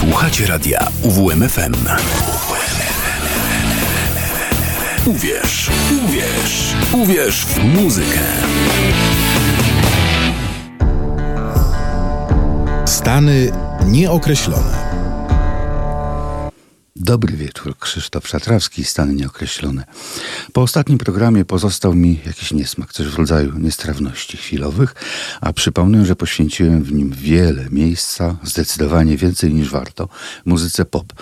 Słuchacie radia UWMFM. Uwierz, uwierz, uwierz w muzykę. Stany nieokreślone. Dobry wieczór, Krzysztof Szatrawski, Stany Nieokreślone. Po ostatnim programie pozostał mi jakiś niesmak, coś w rodzaju niestrawności chwilowych, a przypomnę, że poświęciłem w nim wiele miejsca, zdecydowanie więcej niż warto, muzyce pop,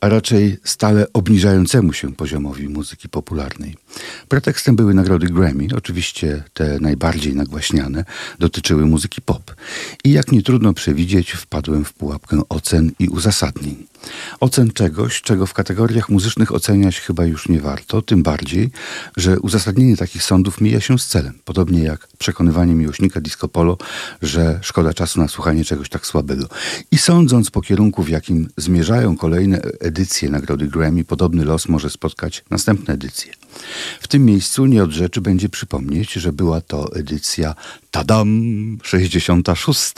a raczej stale obniżającemu się poziomowi muzyki popularnej. Pretekstem były nagrody Grammy, oczywiście te najbardziej nagłaśniane, dotyczyły muzyki pop. I jak nie trudno przewidzieć, wpadłem w pułapkę ocen i uzasadnień. Ocen czegoś, czego w kategoriach muzycznych oceniać chyba już nie warto, tym bardziej, że uzasadnienie takich sądów mija się z celem. Podobnie jak przekonywanie miłośnika disco polo, że szkoda czasu na słuchanie czegoś tak słabego. I sądząc po kierunku, w jakim zmierzają kolejne edycje Nagrody Grammy, podobny los może spotkać następne edycje. W tym miejscu nie od rzeczy będzie przypomnieć, że była to edycja Tadam 66.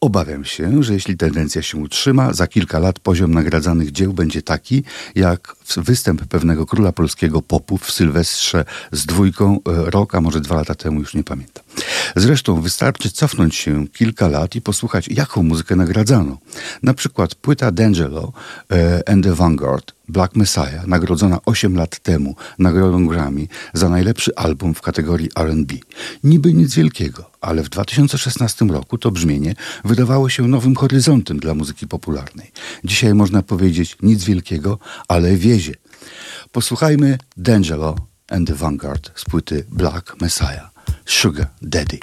Obawiam się, że jeśli tendencja się utrzyma, za kilka lat poziom nagradzanych dzieł będzie taki, jak występ pewnego króla polskiego popu w Sylwestrze z dwójką e, rok, a może dwa lata temu, już nie pamiętam. Zresztą wystarczy cofnąć się kilka lat i posłuchać, jaką muzykę nagradzano. Na przykład płyta D'Angelo e, and the Vanguard Black Messiah, nagrodzona 8 lat temu nagrodą Grammy za najlepszy album w kategorii RB. Niby nic wielkiego, ale w 2016 roku to brzmienie wydawało się nowym horyzontem dla muzyki popularnej. Dzisiaj można powiedzieć nic wielkiego, ale wiezie. Posłuchajmy D'Angelo and the Vanguard z płyty Black Messiah, Sugar Daddy.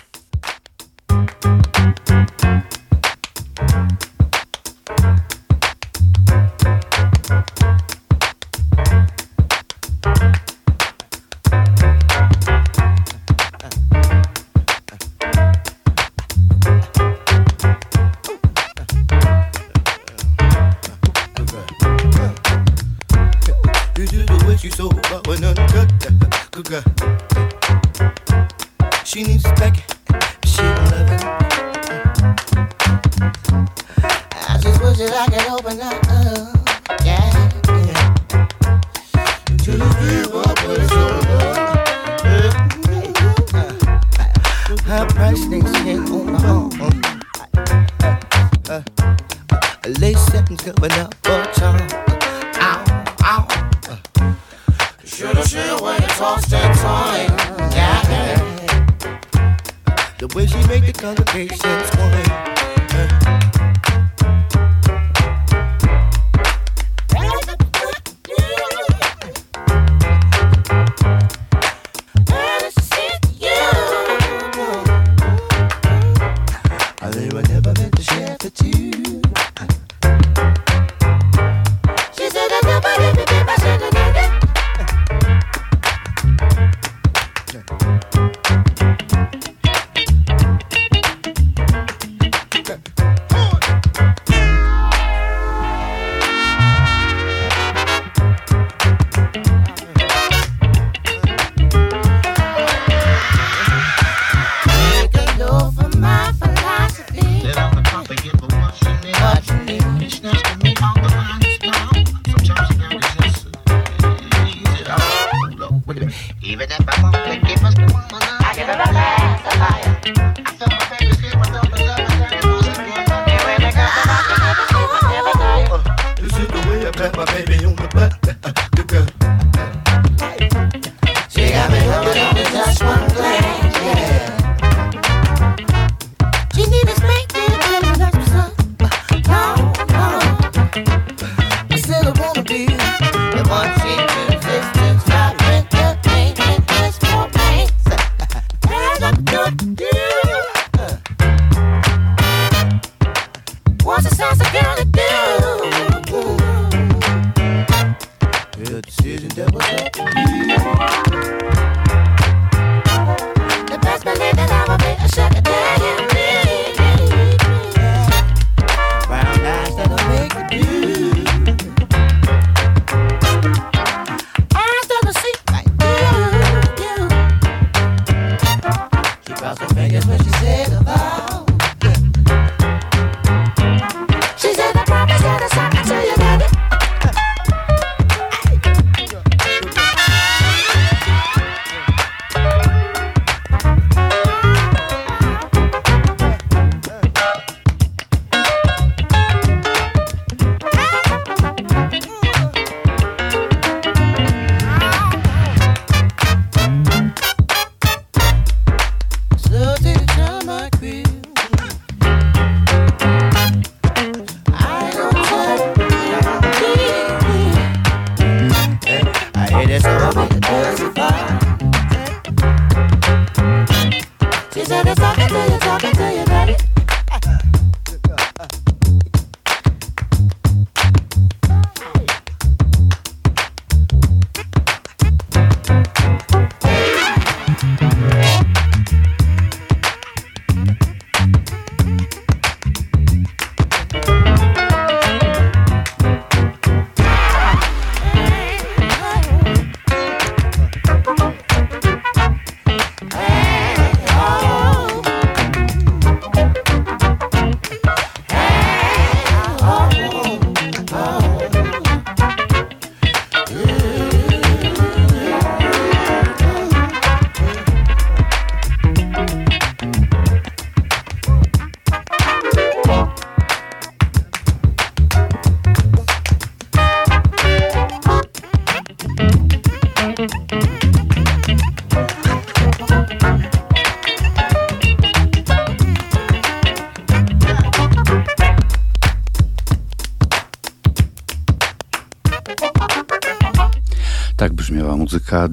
satisfied.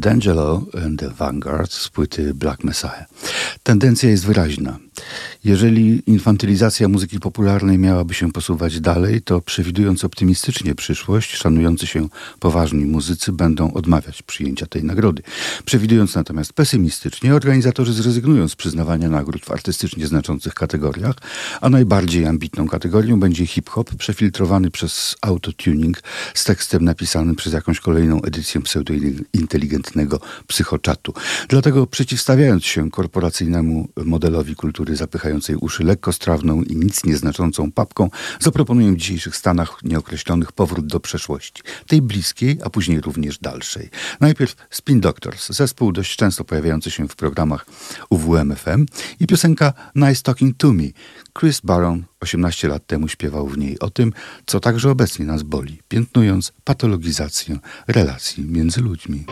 D'Angelo and the Vanguard z płyty Black Messiah. Tendencja jest wyraźna. Jeżeli infantylizacja muzyki popularnej miałaby się posuwać dalej, to przewidując optymistycznie przyszłość, szanujący się poważni muzycy będą odmawiać przyjęcia tej nagrody. Przewidując natomiast pesymistycznie, organizatorzy zrezygnują z przyznawania nagród w artystycznie znaczących kategoriach, a najbardziej ambitną kategorią będzie hip-hop przefiltrowany przez autotuning z tekstem napisanym przez jakąś kolejną edycję pseudointeligentnego psychoczatu. Dlatego przeciwstawiając się korporacyjnemu modelowi kultury zapychającej uszy lekkostrawną i nic nieznaczącą papką, zaproponuję w dzisiejszych Stanach nieokreślonych powrót do przeszłości. Tej bliskiej, a później również dalszej. Najpierw Spin Doctors, zespół dość często pojawiający się w programach UWMFM i piosenka Nice Talking to Me. Chris Baron 18 lat temu śpiewał w niej o tym, co także obecnie nas boli, piętnując patologizację relacji między ludźmi.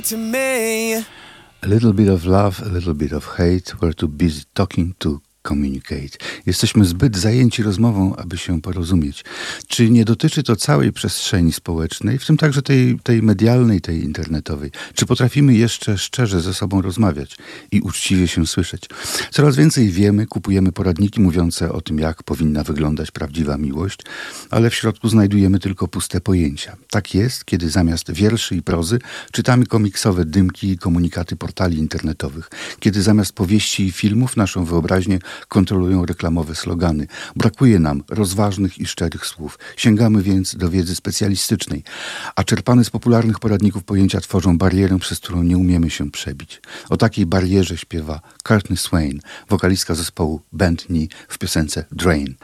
To me. A little bit of love, a little bit of hate. We're too busy talking to communicate. Jesteśmy zbyt zajęci rozmową, aby się porozumieć. Czy nie dotyczy to całej przestrzeni społecznej, w tym także tej, tej medialnej, tej internetowej? Czy potrafimy jeszcze szczerze ze sobą rozmawiać i uczciwie się słyszeć? Coraz więcej wiemy, kupujemy poradniki mówiące o tym, jak powinna wyglądać prawdziwa miłość, ale w środku znajdujemy tylko puste pojęcia. Tak jest, kiedy zamiast wierszy i prozy czytamy komiksowe dymki i komunikaty portali internetowych, kiedy zamiast powieści i filmów naszą wyobraźnię kontrolują reklamowe slogany. Brakuje nam rozważnych i szczerych słów. Sięgamy więc do wiedzy specjalistycznej, a czerpane z popularnych poradników pojęcia tworzą barierę, przez którą nie umiemy się przebić. O takiej barierze śpiewa Courtney Swain, wokalistka zespołu Band Knee w piosence Drain.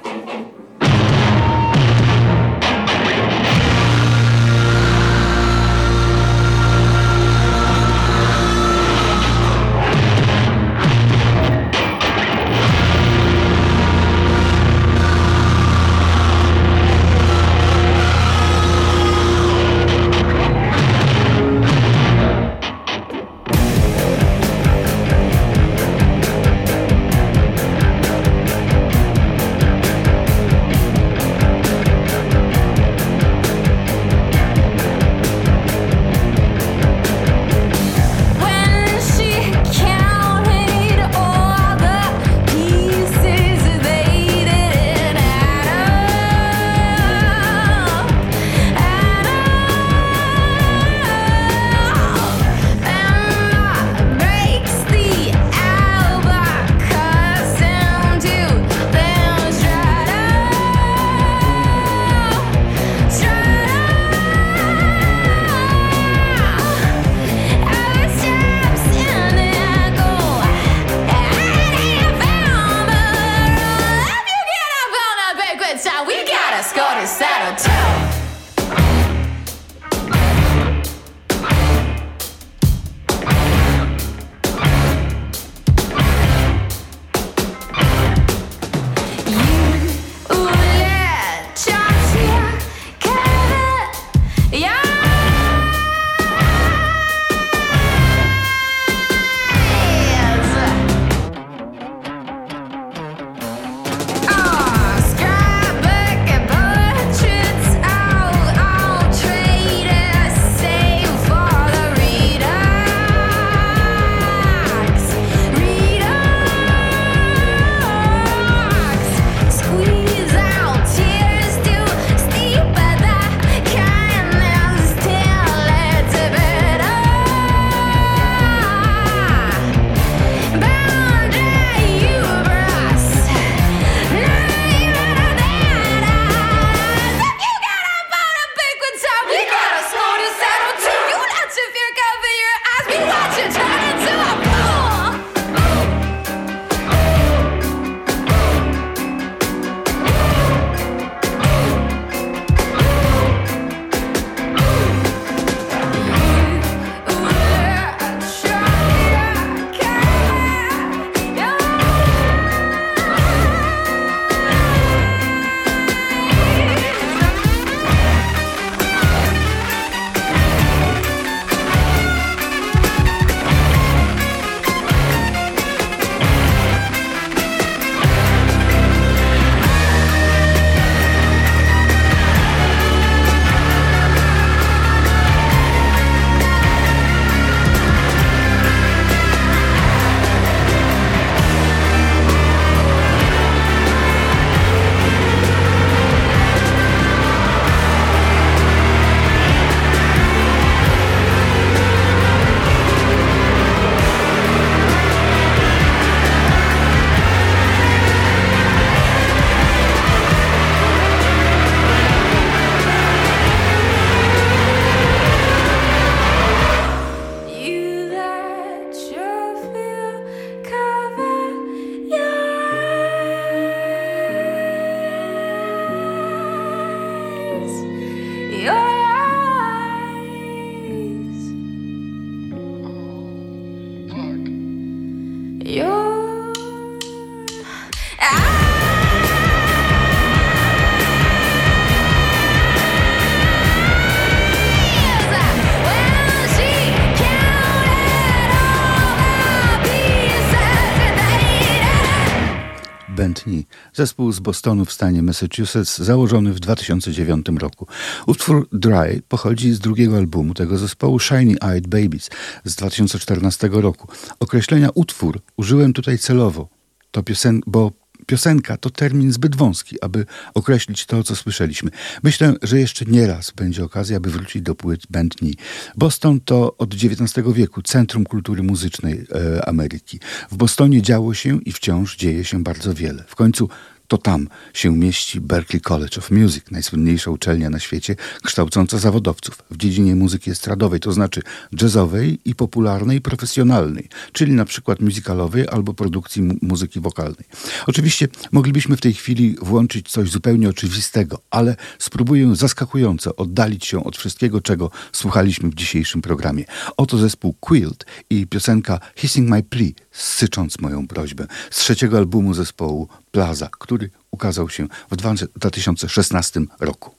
Zespół z Bostonu w stanie Massachusetts, założony w 2009 roku. Utwór Dry pochodzi z drugiego albumu tego zespołu Shiny Eyed Babies z 2014 roku. Określenia utwór użyłem tutaj celowo, to piosen bo piosenka to termin zbyt wąski, aby określić to, co słyszeliśmy. Myślę, że jeszcze nie raz będzie okazja, aby wrócić do płyt Bentley. Boston to od XIX wieku centrum kultury muzycznej e, Ameryki. W Bostonie działo się i wciąż dzieje się bardzo wiele. W końcu to tam się mieści Berklee College of Music, najsłynniejsza uczelnia na świecie, kształcąca zawodowców w dziedzinie muzyki estradowej, to znaczy jazzowej i popularnej, profesjonalnej, czyli na przykład muzykalowej albo produkcji mu muzyki wokalnej. Oczywiście moglibyśmy w tej chwili włączyć coś zupełnie oczywistego, ale spróbuję zaskakująco oddalić się od wszystkiego, czego słuchaliśmy w dzisiejszym programie. Oto zespół Quilt i piosenka Hissing My Plea, sycząc moją prośbę, z trzeciego albumu zespołu Plaza, który ukazał się w 2016 roku.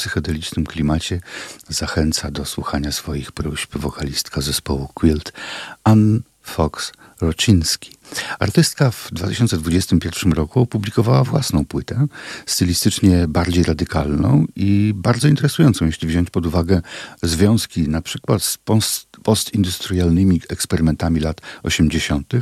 Albo neopsychodelicznym klimacie zachęca do słuchania swoich próśb wokalistka zespołu Quilt Ann Fox Roczynski. Artystka w 2021 roku opublikowała własną płytę, stylistycznie bardziej radykalną i bardzo interesującą, jeśli wziąć pod uwagę związki na przykład z post postindustrialnymi eksperymentami lat 80.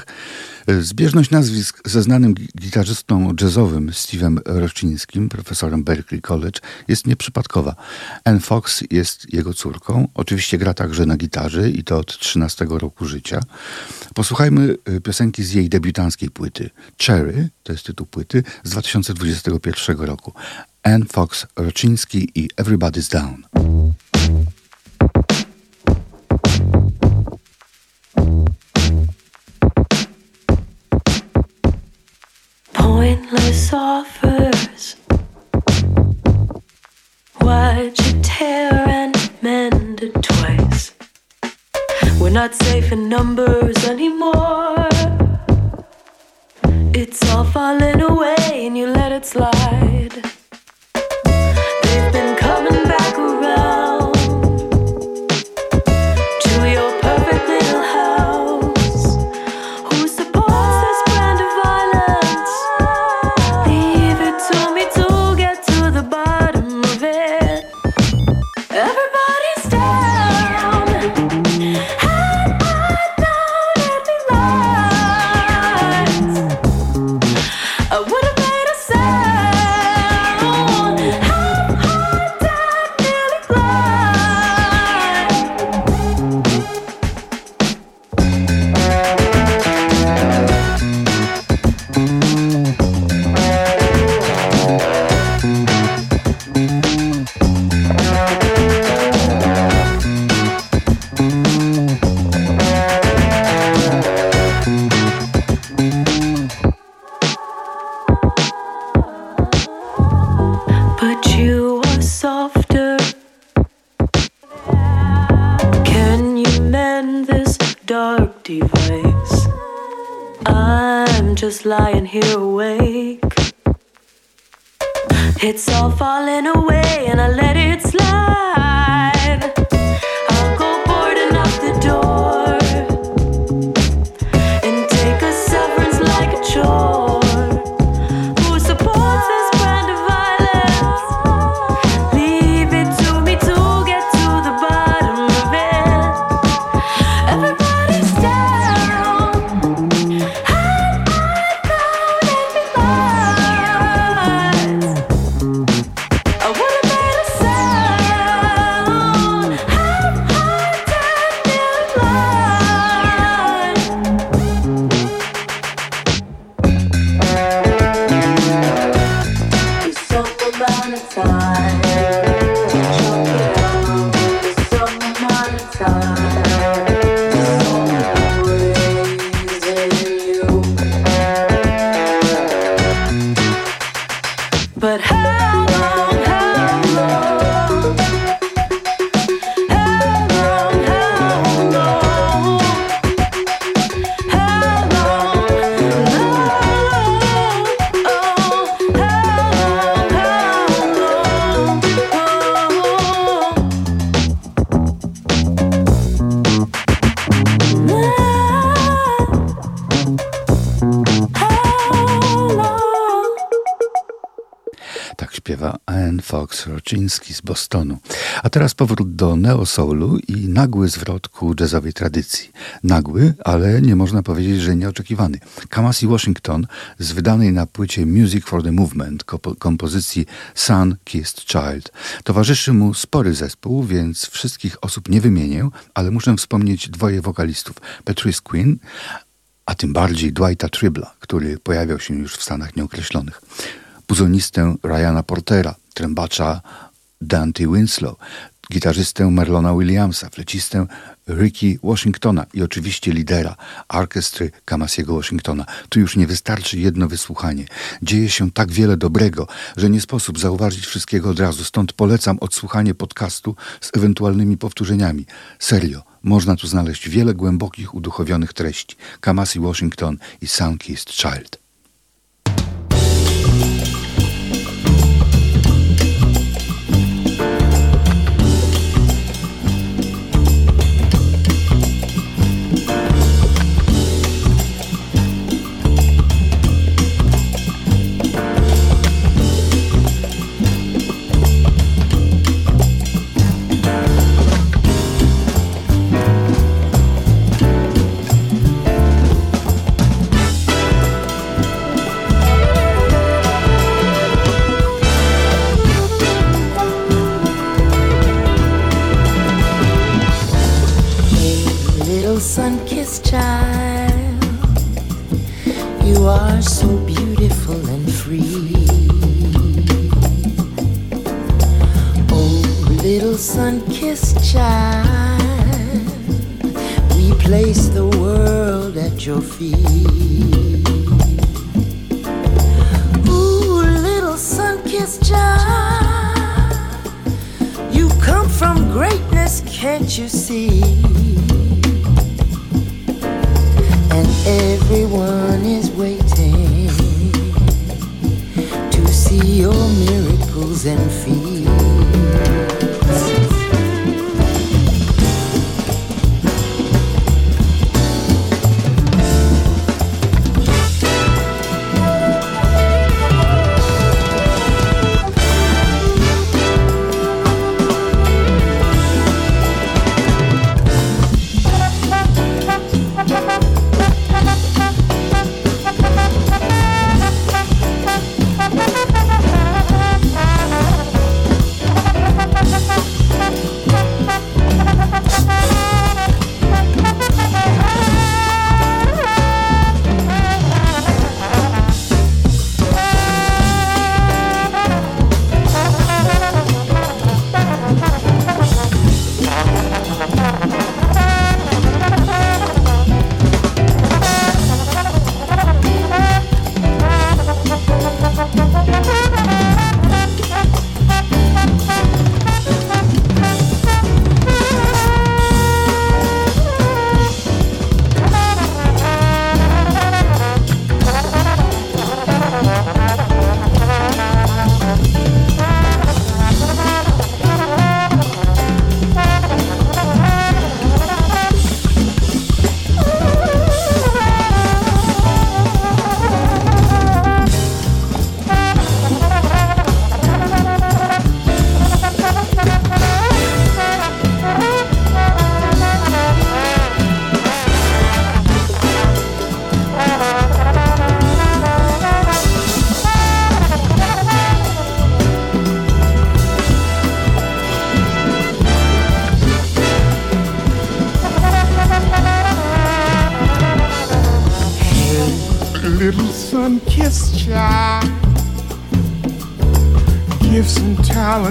Zbieżność nazwisk ze znanym gitarzystą jazzowym Steve'em Roczyńskim, profesorem Berkeley College, jest nieprzypadkowa. Anne Fox jest jego córką. Oczywiście gra także na gitarze i to od 13 roku życia. Posłuchajmy y, piosenki z jej debiutanckiej płyty. Cherry, to jest tytuł płyty, z 2021 roku. Anne Fox Roczyński i Everybody's Down. Offers. Why'd you tear and mend it twice? We're not safe in numbers anymore. It's all falling away and you let it slide. Just lying here awake. It's all falling away, and I let it slide. Z Bostonu. A teraz powrót do neo-soulu i nagły zwrot ku jazzowej tradycji. Nagły, ale nie można powiedzieć, że nieoczekiwany. Kamasi Washington z wydanej na płycie Music for the Movement kompo- kompozycji Sun Kissed Child. Towarzyszy mu spory zespół, więc wszystkich osób nie wymienię, ale muszę wspomnieć dwoje wokalistów. Patrice Quinn, a tym bardziej Dwighta Tribla, który pojawiał się już w Stanach Nieokreślonych buzonistę Ryana Portera, trębacza Dante Winslow, gitarzystę Marlona Williamsa, flecistę Ricky Washingtona i oczywiście lidera orkiestry Kamasiego Washingtona. Tu już nie wystarczy jedno wysłuchanie. Dzieje się tak wiele dobrego, że nie sposób zauważyć wszystkiego od razu. Stąd polecam odsłuchanie podcastu z ewentualnymi powtórzeniami. Serio, można tu znaleźć wiele głębokich, uduchowionych treści. Kamasi Washington i Soundkissed Child. can't you see? And everyone is waiting to see your miracles and feet.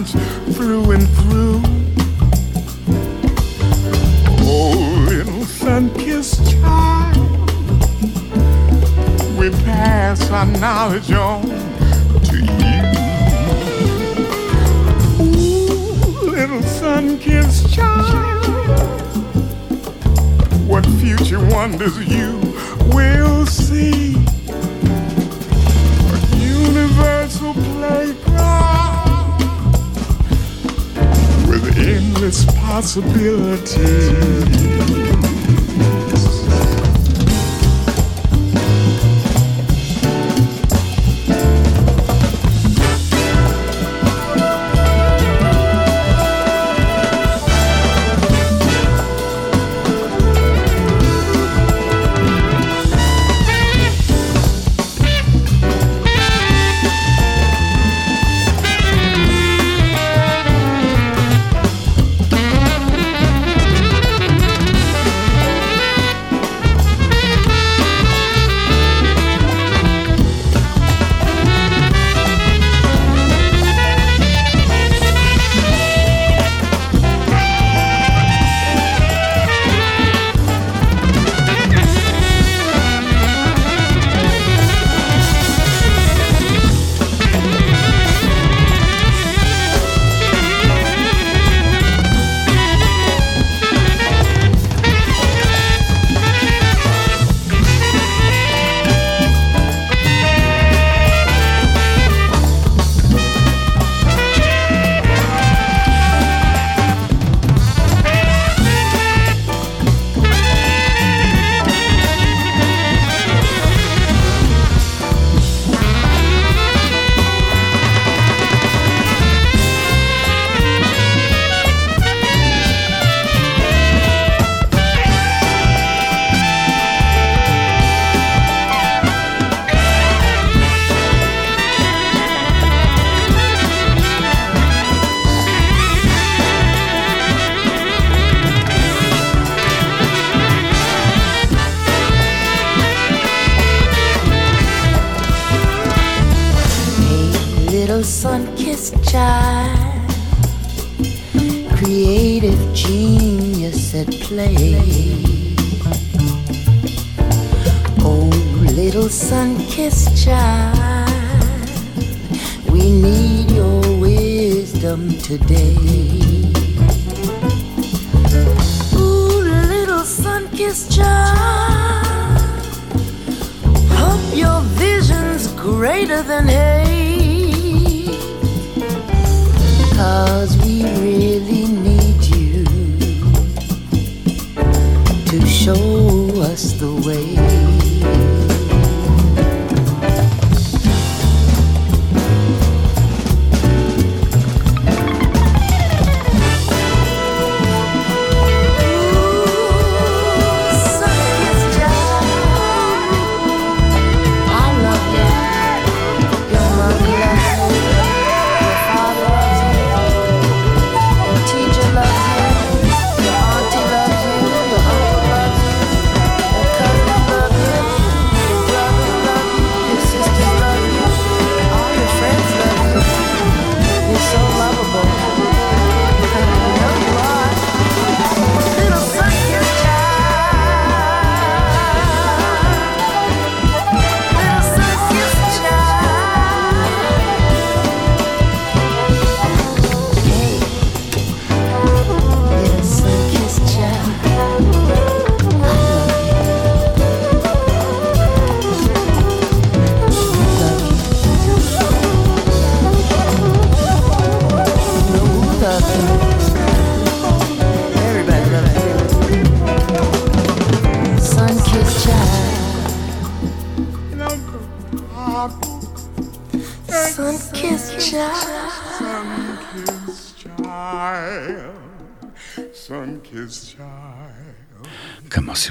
through and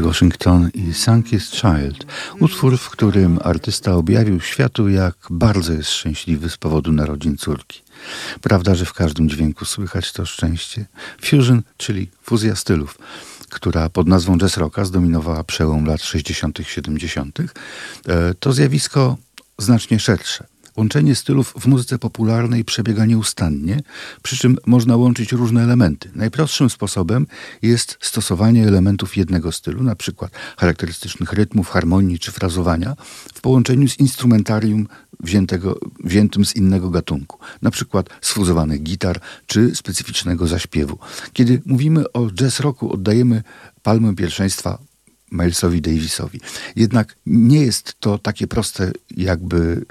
Washington i Sunkist Child. Utwór, w którym artysta objawił światu, jak bardzo jest szczęśliwy z powodu narodzin córki. Prawda, że w każdym dźwięku słychać to szczęście? Fusion, czyli fuzja stylów, która pod nazwą jazz rocka zdominowała przełom lat 60., 70., e, to zjawisko znacznie szersze. Łączenie stylów w muzyce popularnej przebiega nieustannie, przy czym można łączyć różne elementy. Najprostszym sposobem jest stosowanie elementów jednego stylu, na przykład charakterystycznych rytmów, harmonii czy frazowania, w połączeniu z instrumentarium wziętego, wziętym z innego gatunku, na przykład sfuzowanych gitar czy specyficznego zaśpiewu. Kiedy mówimy o jazz rocku, oddajemy palmę pierwszeństwa Milesowi Davisowi. Jednak nie jest to takie proste, jakby,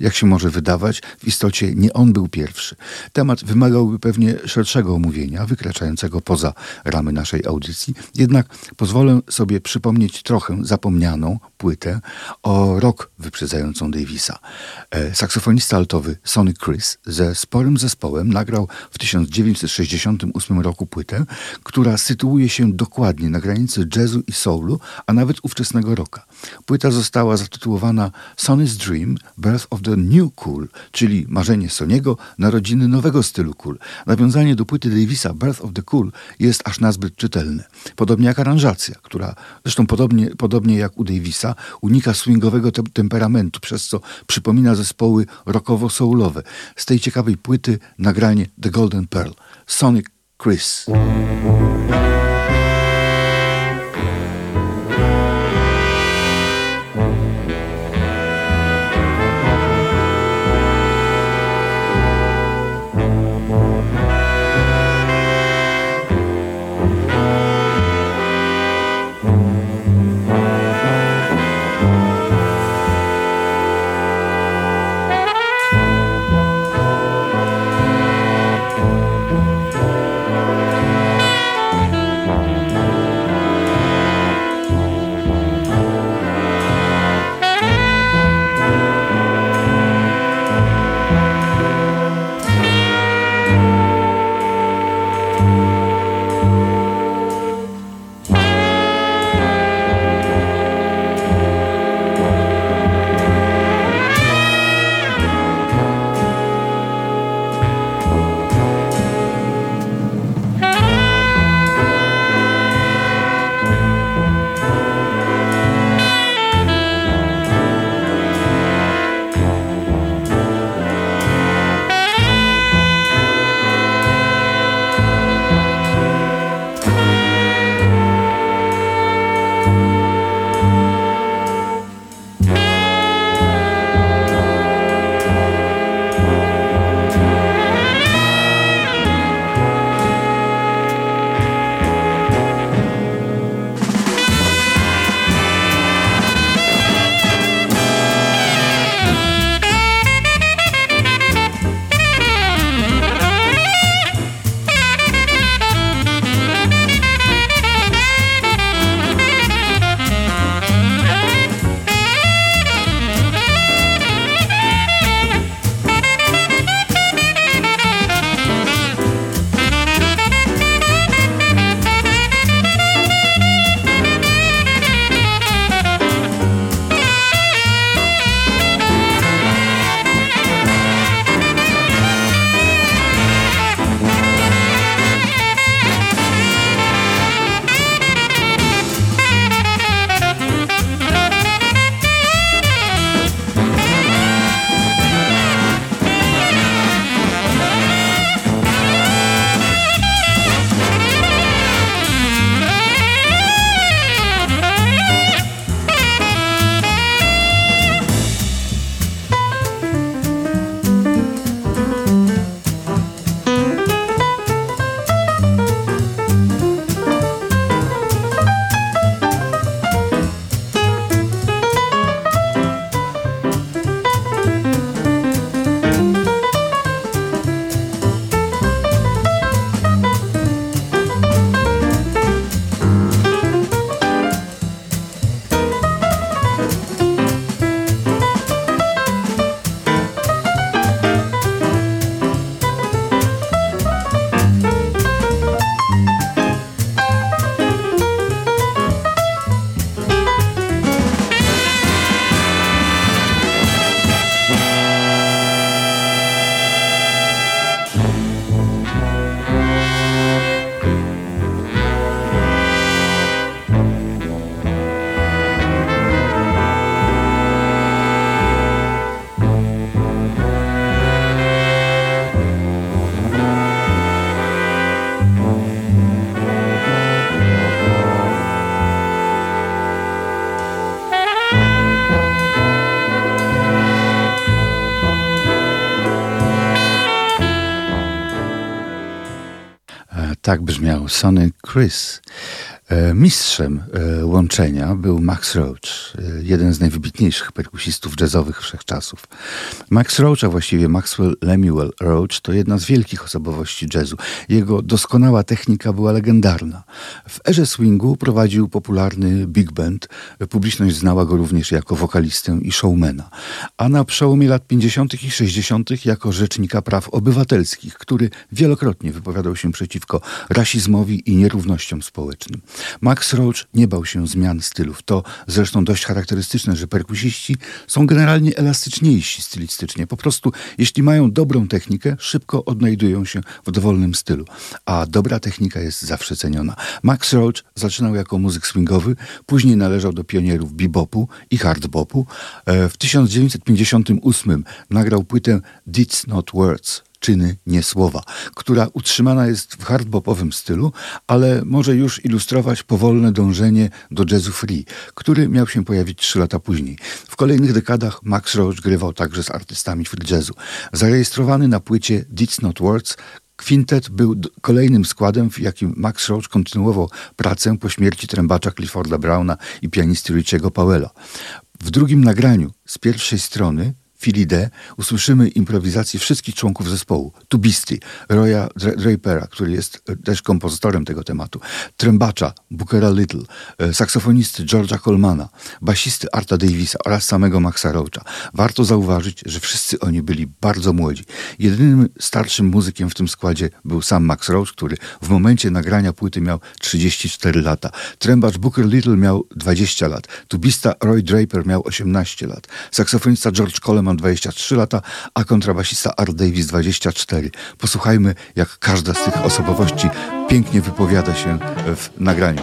jak się może wydawać. W istocie nie on był pierwszy. Temat wymagałby pewnie szerszego omówienia, wykraczającego poza ramy naszej audycji. Jednak pozwolę sobie przypomnieć trochę zapomnianą płytę o rok wyprzedzającą Davisa. E, Saksofonista altowy Sonny Chris ze sporym zespołem nagrał w 1968 roku płytę, która sytuuje się dokładnie na granicy jazzu i soulu, a nawet ówczesnego rocka. Płyta została zatytułowana Sonny's Dream Birth of the New Cool, czyli marzenie Soniego, narodziny nowego stylu cool. Nawiązanie do płyty Davisa Birth of the Cool jest aż nazbyt czytelne. Podobnie jak aranżacja, która zresztą podobnie, podobnie jak u Davisa unika swingowego te temperamentu, przez co przypomina zespoły rockowo-soulowe. Z tej ciekawej płyty nagranie The Golden Pearl. Sonic Chris. Tak brzmiał Sonny Chris. E, Mistrzem e, łączenia był Max Roach, jeden z najwybitniejszych perkusistów jazzowych wszechczasów. Max Roach, a właściwie Maxwell Lemuel Roach, to jedna z wielkich osobowości jazzu. Jego doskonała technika była legendarna. W erze swingu prowadził popularny big band. Publiczność znała go również jako wokalistę i showmana. A na przełomie lat 50. i 60. jako rzecznika praw obywatelskich, który wielokrotnie wypowiadał się przeciwko rasizmowi i nierównościom społecznym. Max Roach nie bał się zmian stylów. To zresztą dość charakterystyczne, że perkusiści są generalnie elastyczniejsi stylistycznie. Po prostu, jeśli mają dobrą technikę, szybko odnajdują się w dowolnym stylu. A dobra technika jest zawsze ceniona. Max Roach zaczynał jako muzyk swingowy, później należał do pionierów bebopu i hardbopu. E, W 1958 nagrał płytę Deeds Not Words czyny, nie słowa, która utrzymana jest w hardbopowym stylu, ale może już ilustrować powolne dążenie do jazzu free, który miał się pojawić trzy lata później. W kolejnych dekadach Max Roach grywał także z artystami free jazzu. Zarejestrowany na płycie Deeds Not Words, Kwintet był kolejnym składem, w jakim Max Roach kontynuował pracę po śmierci trębacza Clifforda Browna i pianisty Richiego Powella. W drugim nagraniu z pierwszej strony Philly D usłyszymy improwizację wszystkich członków zespołu. Tubisty, Roya Dra- Drapera, który jest e, też kompozytorem tego tematu, trębacza Bookera Little, e, saksofonisty George'a Colmana, basisty Arta Davisa oraz samego Maxa Roacha. Warto zauważyć, że wszyscy oni byli bardzo młodzi. Jedynym starszym muzykiem w tym składzie był sam Max Roach, który w momencie nagrania płyty miał 34 lata. Trębacz Booker Little miał 20 lat. Tubista Roy Draper miał 18 lat. Saksofonista George Coleman 23 lata, a kontrabasista Art Davis 24. Posłuchajmy, jak każda z tych osobowości pięknie wypowiada się w nagraniu.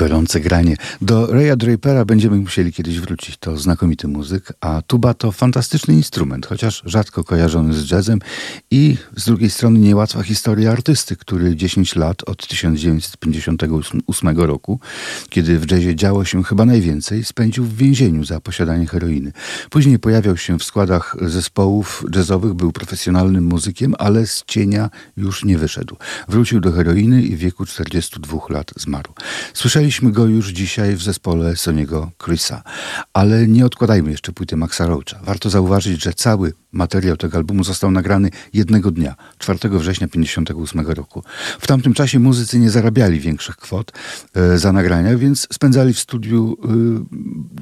Gorące granie. Do Raya Drapera będziemy musieli kiedyś wrócić. To znakomity muzyk, a tuba to fantastyczny instrument, chociaż rzadko kojarzony z jazzem i z drugiej strony niełatwa historia artysty, który 10 lat od 1958 roku, kiedy w jazzie działo się chyba najwięcej, spędził w więzieniu za posiadanie heroiny. Później pojawiał się w składach zespołów jazzowych, był profesjonalnym muzykiem, ale z cienia już nie wyszedł. Wrócił do heroiny i w wieku 42 lat zmarł. Słyszeliśmy go już dzisiaj w zespole Soniego Chrisa, ale nie odkładajmy jeszcze płyty Maxa Roacha. Warto zauważyć, że cały materiał tego albumu został nagrany jednego dnia, 4 września 1958 roku. W tamtym czasie muzycy nie zarabiali większych kwot e, za nagrania, więc spędzali w studiu e,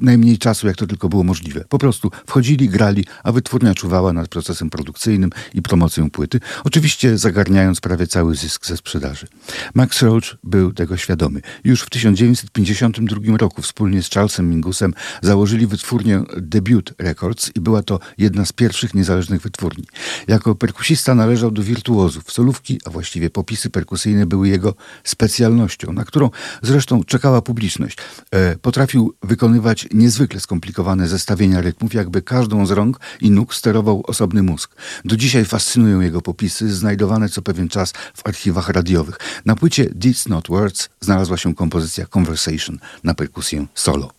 najmniej czasu, jak to tylko było możliwe. Po prostu wchodzili, grali, a wytwórnia czuwała nad procesem produkcyjnym i promocją płyty, oczywiście zagarniając prawie cały zysk ze sprzedaży. Max Roach był tego świadomy. Już w 1952 roku wspólnie z Charlesem Mingusem założyli wytwórnię Debut Records i była to jedna z pierwszych niezależnych wytwórni. Jako perkusista należał do wirtuozów. Solówki, a właściwie popisy perkusyjne były jego specjalnością, na którą zresztą czekała publiczność. E, potrafił wykonywać niezwykle skomplikowane zestawienia rytmów, jakby każdą z rąk i nóg sterował osobny mózg. Do dzisiaj fascynują jego popisy, znajdowane co pewien czas w archiwach radiowych. Na płycie Deeds Not Words znalazła się kompozycja Conversation na perkusję solo.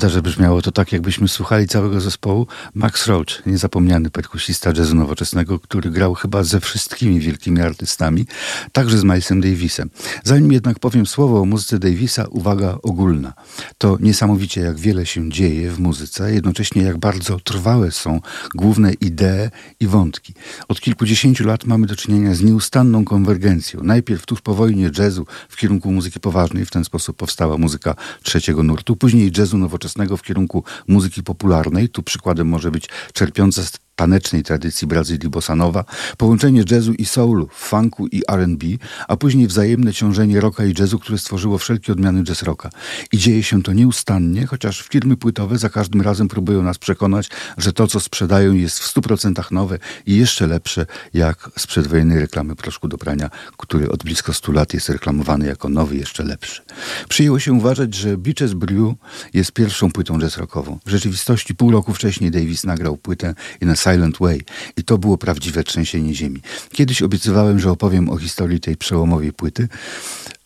Prawda, że brzmiało to tak, jakbyśmy słuchali całego zespołu. Max Roach, niezapomniany perkusista jazzu nowoczesnego, który grał chyba ze wszystkimi wielkimi artystami, także z Milesem Davisem. Zanim jednak powiem słowo o muzyce Davisa, uwaga ogólna. To niesamowicie, jak wiele się dzieje w muzyce, jednocześnie jak bardzo trwałe są główne idee i wątki. Od kilkudziesięciu lat mamy do czynienia z nieustanną konwergencją. Najpierw tuż po wojnie jazzu w kierunku muzyki poważnej, w ten sposób powstała muzyka trzeciego nurtu, później jazzu nowoczesnego w kierunku muzyki popularnej. Tu przykładem może być czerpiąca z tanecznej tradycji Brazylii bossa nova, połączenie jazzu i soulu, funku i R&B, a później wzajemne ciążenie rocka i jazzu, które stworzyło wszelkie odmiany jazz rocka. I dzieje się to nieustannie, chociaż firmy płytowe za każdym razem próbują nas przekonać, że to, co sprzedają jest w 100% nowe i jeszcze lepsze, jak z przedwojennej reklamy proszku do prania, który od blisko 100 lat jest reklamowany jako nowy, jeszcze lepszy. Przyjęło się uważać, że Beaches Brew jest pierwszą płytą jazz rockową. W rzeczywistości pół roku wcześniej Davis nagrał płytę In a Silent Way i to było prawdziwe trzęsienie ziemi. Kiedyś obiecywałem, że opowiem o historii tej przełomowej płyty.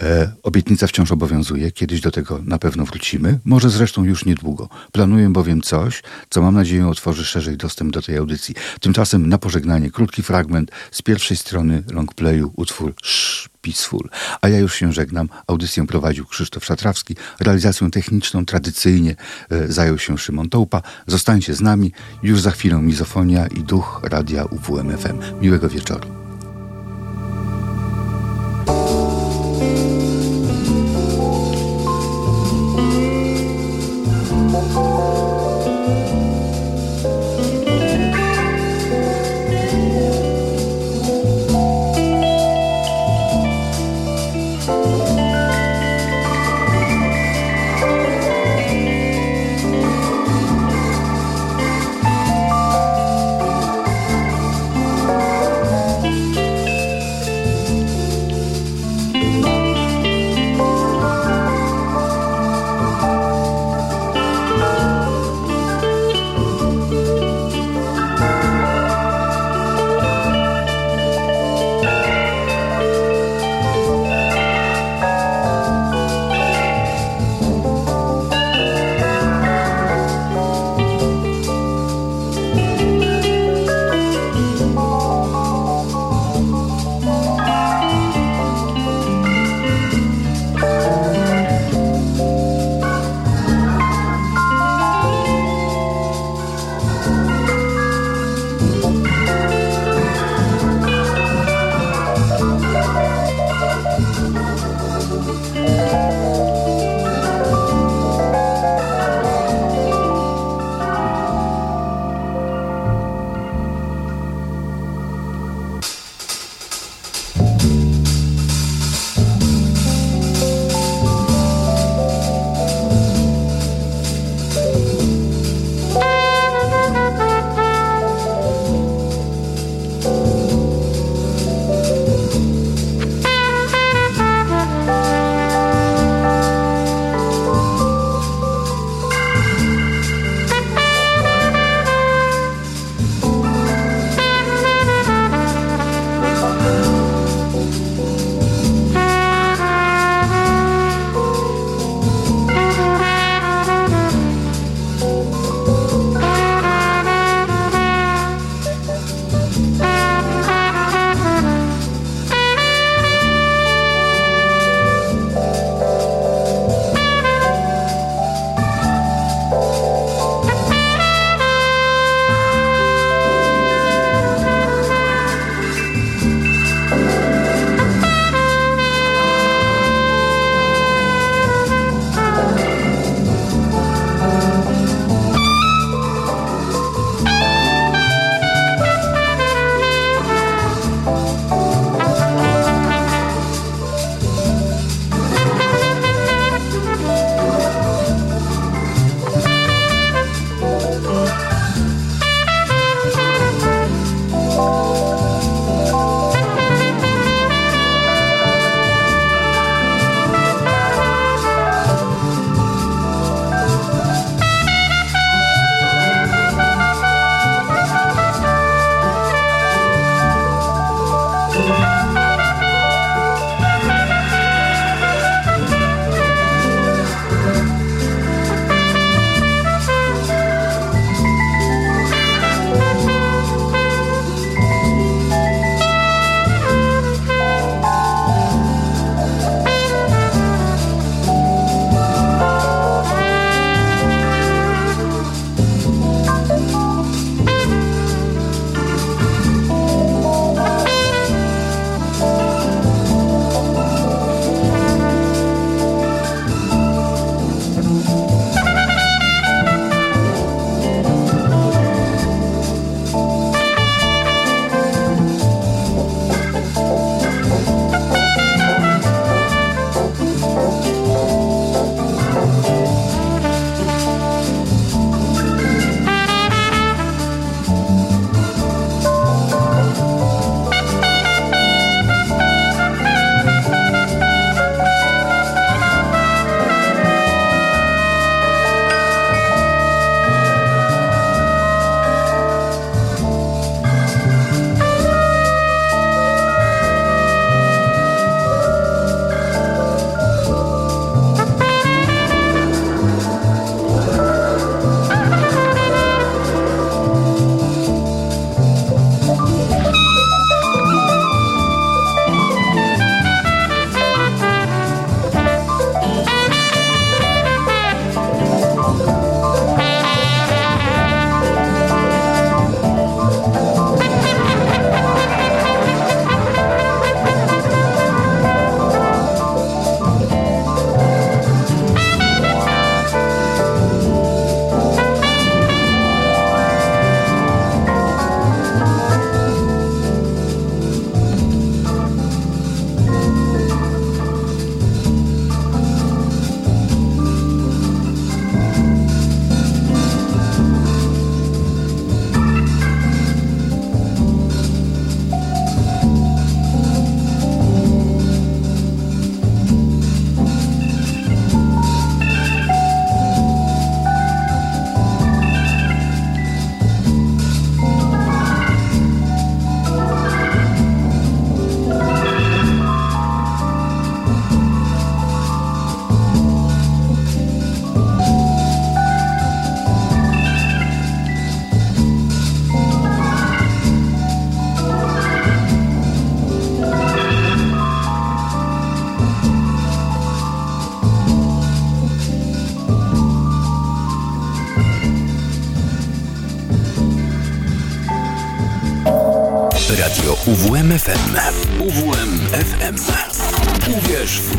E, obietnica wciąż obowiązuje, kiedyś do tego na pewno wrócimy, może zresztą już niedługo. Planuję bowiem coś, co mam nadzieję otworzy szerzej dostęp do tej audycji. Tymczasem na pożegnanie krótki fragment z pierwszej strony longplayu utwór Peaceful. A ja już się żegnam. Audycję prowadził Krzysztof Szatrawski. Realizacją techniczną tradycyjnie e, zajął się Szymon Tołpa. Zostańcie z nami. Już za chwilę mizofonia i duch radia UWMFM. Miłego wieczoru.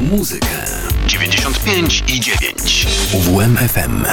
Muzykę. 95 i 9. UWMFM.